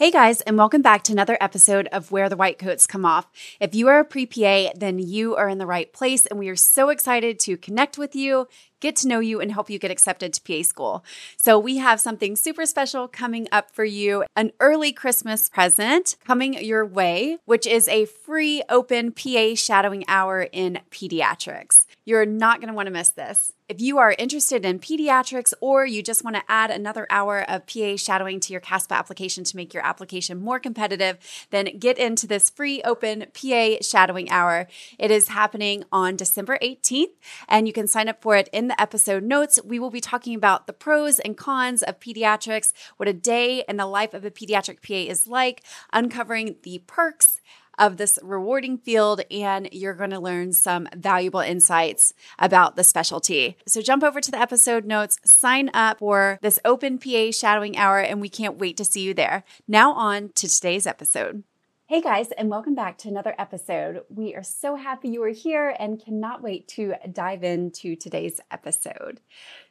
Hey guys, and welcome back to another episode of Where the White Coats Come Off. If you are a pre PA, then you are in the right place, and we are so excited to connect with you, get to know you, and help you get accepted to PA school. So, we have something super special coming up for you an early Christmas present coming your way, which is a free open PA shadowing hour in pediatrics. You're not going to want to miss this. If you are interested in pediatrics or you just want to add another hour of PA shadowing to your CASPA application to make your application more competitive, then get into this free open PA shadowing hour. It is happening on December 18th, and you can sign up for it in the episode notes. We will be talking about the pros and cons of pediatrics, what a day in the life of a pediatric PA is like, uncovering the perks of this rewarding field, and you're going to learn some valuable insights about the specialty. So jump over to the episode notes, sign up for this open PA shadowing hour, and we can't wait to see you there. Now, on to today's episode. Hey guys, and welcome back to another episode. We are so happy you are here and cannot wait to dive into today's episode.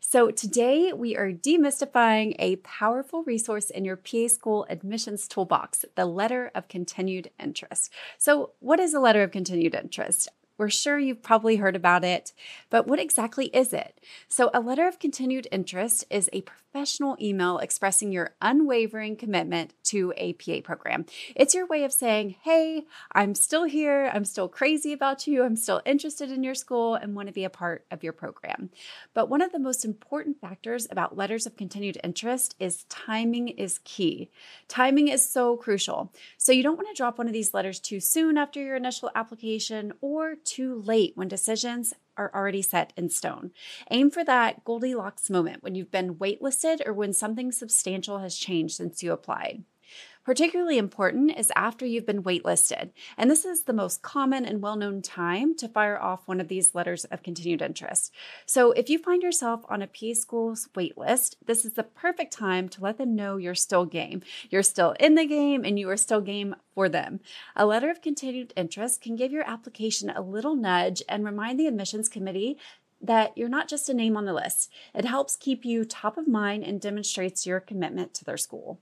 So, today we are demystifying a powerful resource in your PA school admissions toolbox the letter of continued interest. So, what is a letter of continued interest? We're sure you've probably heard about it, but what exactly is it? So, a letter of continued interest is a professional email expressing your unwavering commitment to a PA program. It's your way of saying, hey, I'm still here, I'm still crazy about you, I'm still interested in your school, and want to be a part of your program. But one of the most important factors about letters of continued interest is timing is key. Timing is so crucial. So, you don't want to drop one of these letters too soon after your initial application or too late when decisions are already set in stone. Aim for that Goldilocks moment when you've been waitlisted or when something substantial has changed since you applied. Particularly important is after you've been waitlisted, and this is the most common and well known time to fire off one of these letters of continued interest. So, if you find yourself on a PA school's waitlist, this is the perfect time to let them know you're still game. You're still in the game and you are still game for them. A letter of continued interest can give your application a little nudge and remind the admissions committee that you're not just a name on the list. It helps keep you top of mind and demonstrates your commitment to their school.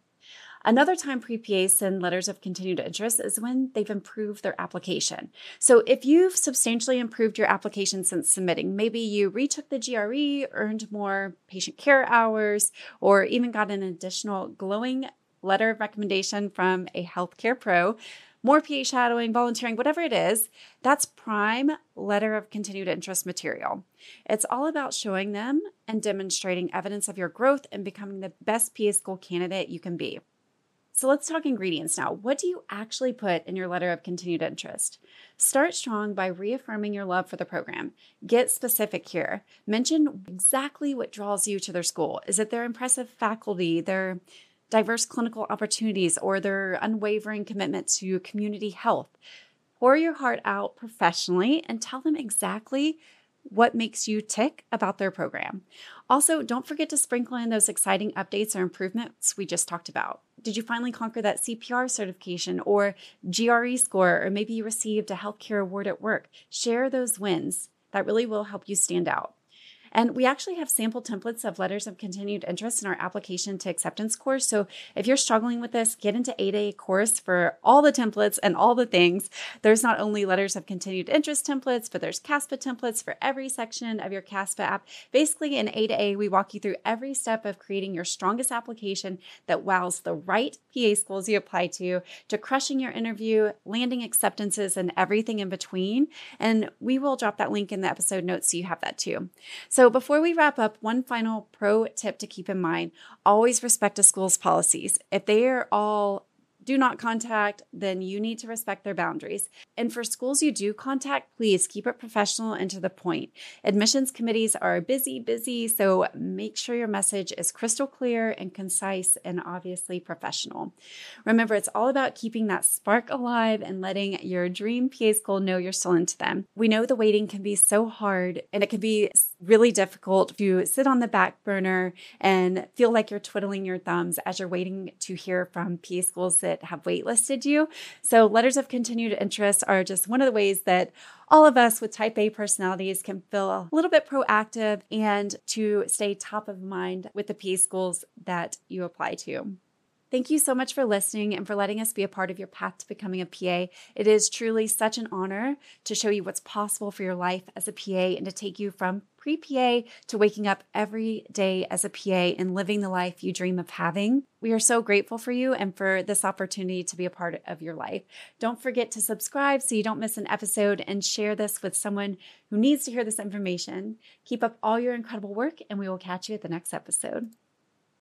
Another time pre-PAs send letters of continued interest is when they've improved their application. So if you've substantially improved your application since submitting, maybe you retook the GRE, earned more patient care hours, or even got an additional glowing letter of recommendation from a healthcare pro, more PA shadowing, volunteering, whatever it is, that's prime letter of continued interest material. It's all about showing them and demonstrating evidence of your growth and becoming the best PA school candidate you can be. So let's talk ingredients now. What do you actually put in your letter of continued interest? Start strong by reaffirming your love for the program. Get specific here. Mention exactly what draws you to their school. Is it their impressive faculty, their diverse clinical opportunities, or their unwavering commitment to community health? Pour your heart out professionally and tell them exactly what makes you tick about their program. Also, don't forget to sprinkle in those exciting updates or improvements we just talked about. Did you finally conquer that CPR certification or GRE score, or maybe you received a healthcare award at work? Share those wins. That really will help you stand out. And we actually have sample templates of letters of continued interest in our application to acceptance course. So if you're struggling with this, get into A A course for all the templates and all the things. There's not only letters of continued interest templates, but there's CASPA templates for every section of your CASPA app. Basically, in A to A, we walk you through every step of creating your strongest application that wows the right PA schools you apply to, to crushing your interview, landing acceptances, and everything in between. And we will drop that link in the episode notes so you have that too. So before we wrap up, one final pro tip to keep in mind always respect a school's policies. If they are all do not contact, then you need to respect their boundaries. And for schools you do contact, please keep it professional and to the point. Admissions committees are busy, busy, so make sure your message is crystal clear and concise and obviously professional. Remember, it's all about keeping that spark alive and letting your dream PA school know you're still into them. We know the waiting can be so hard and it can be really difficult to sit on the back burner and feel like you're twiddling your thumbs as you're waiting to hear from PA schools that that have waitlisted you. So, letters of continued interest are just one of the ways that all of us with type A personalities can feel a little bit proactive and to stay top of mind with the PA schools that you apply to. Thank you so much for listening and for letting us be a part of your path to becoming a PA. It is truly such an honor to show you what's possible for your life as a PA and to take you from pre PA to waking up every day as a PA and living the life you dream of having. We are so grateful for you and for this opportunity to be a part of your life. Don't forget to subscribe so you don't miss an episode and share this with someone who needs to hear this information. Keep up all your incredible work, and we will catch you at the next episode.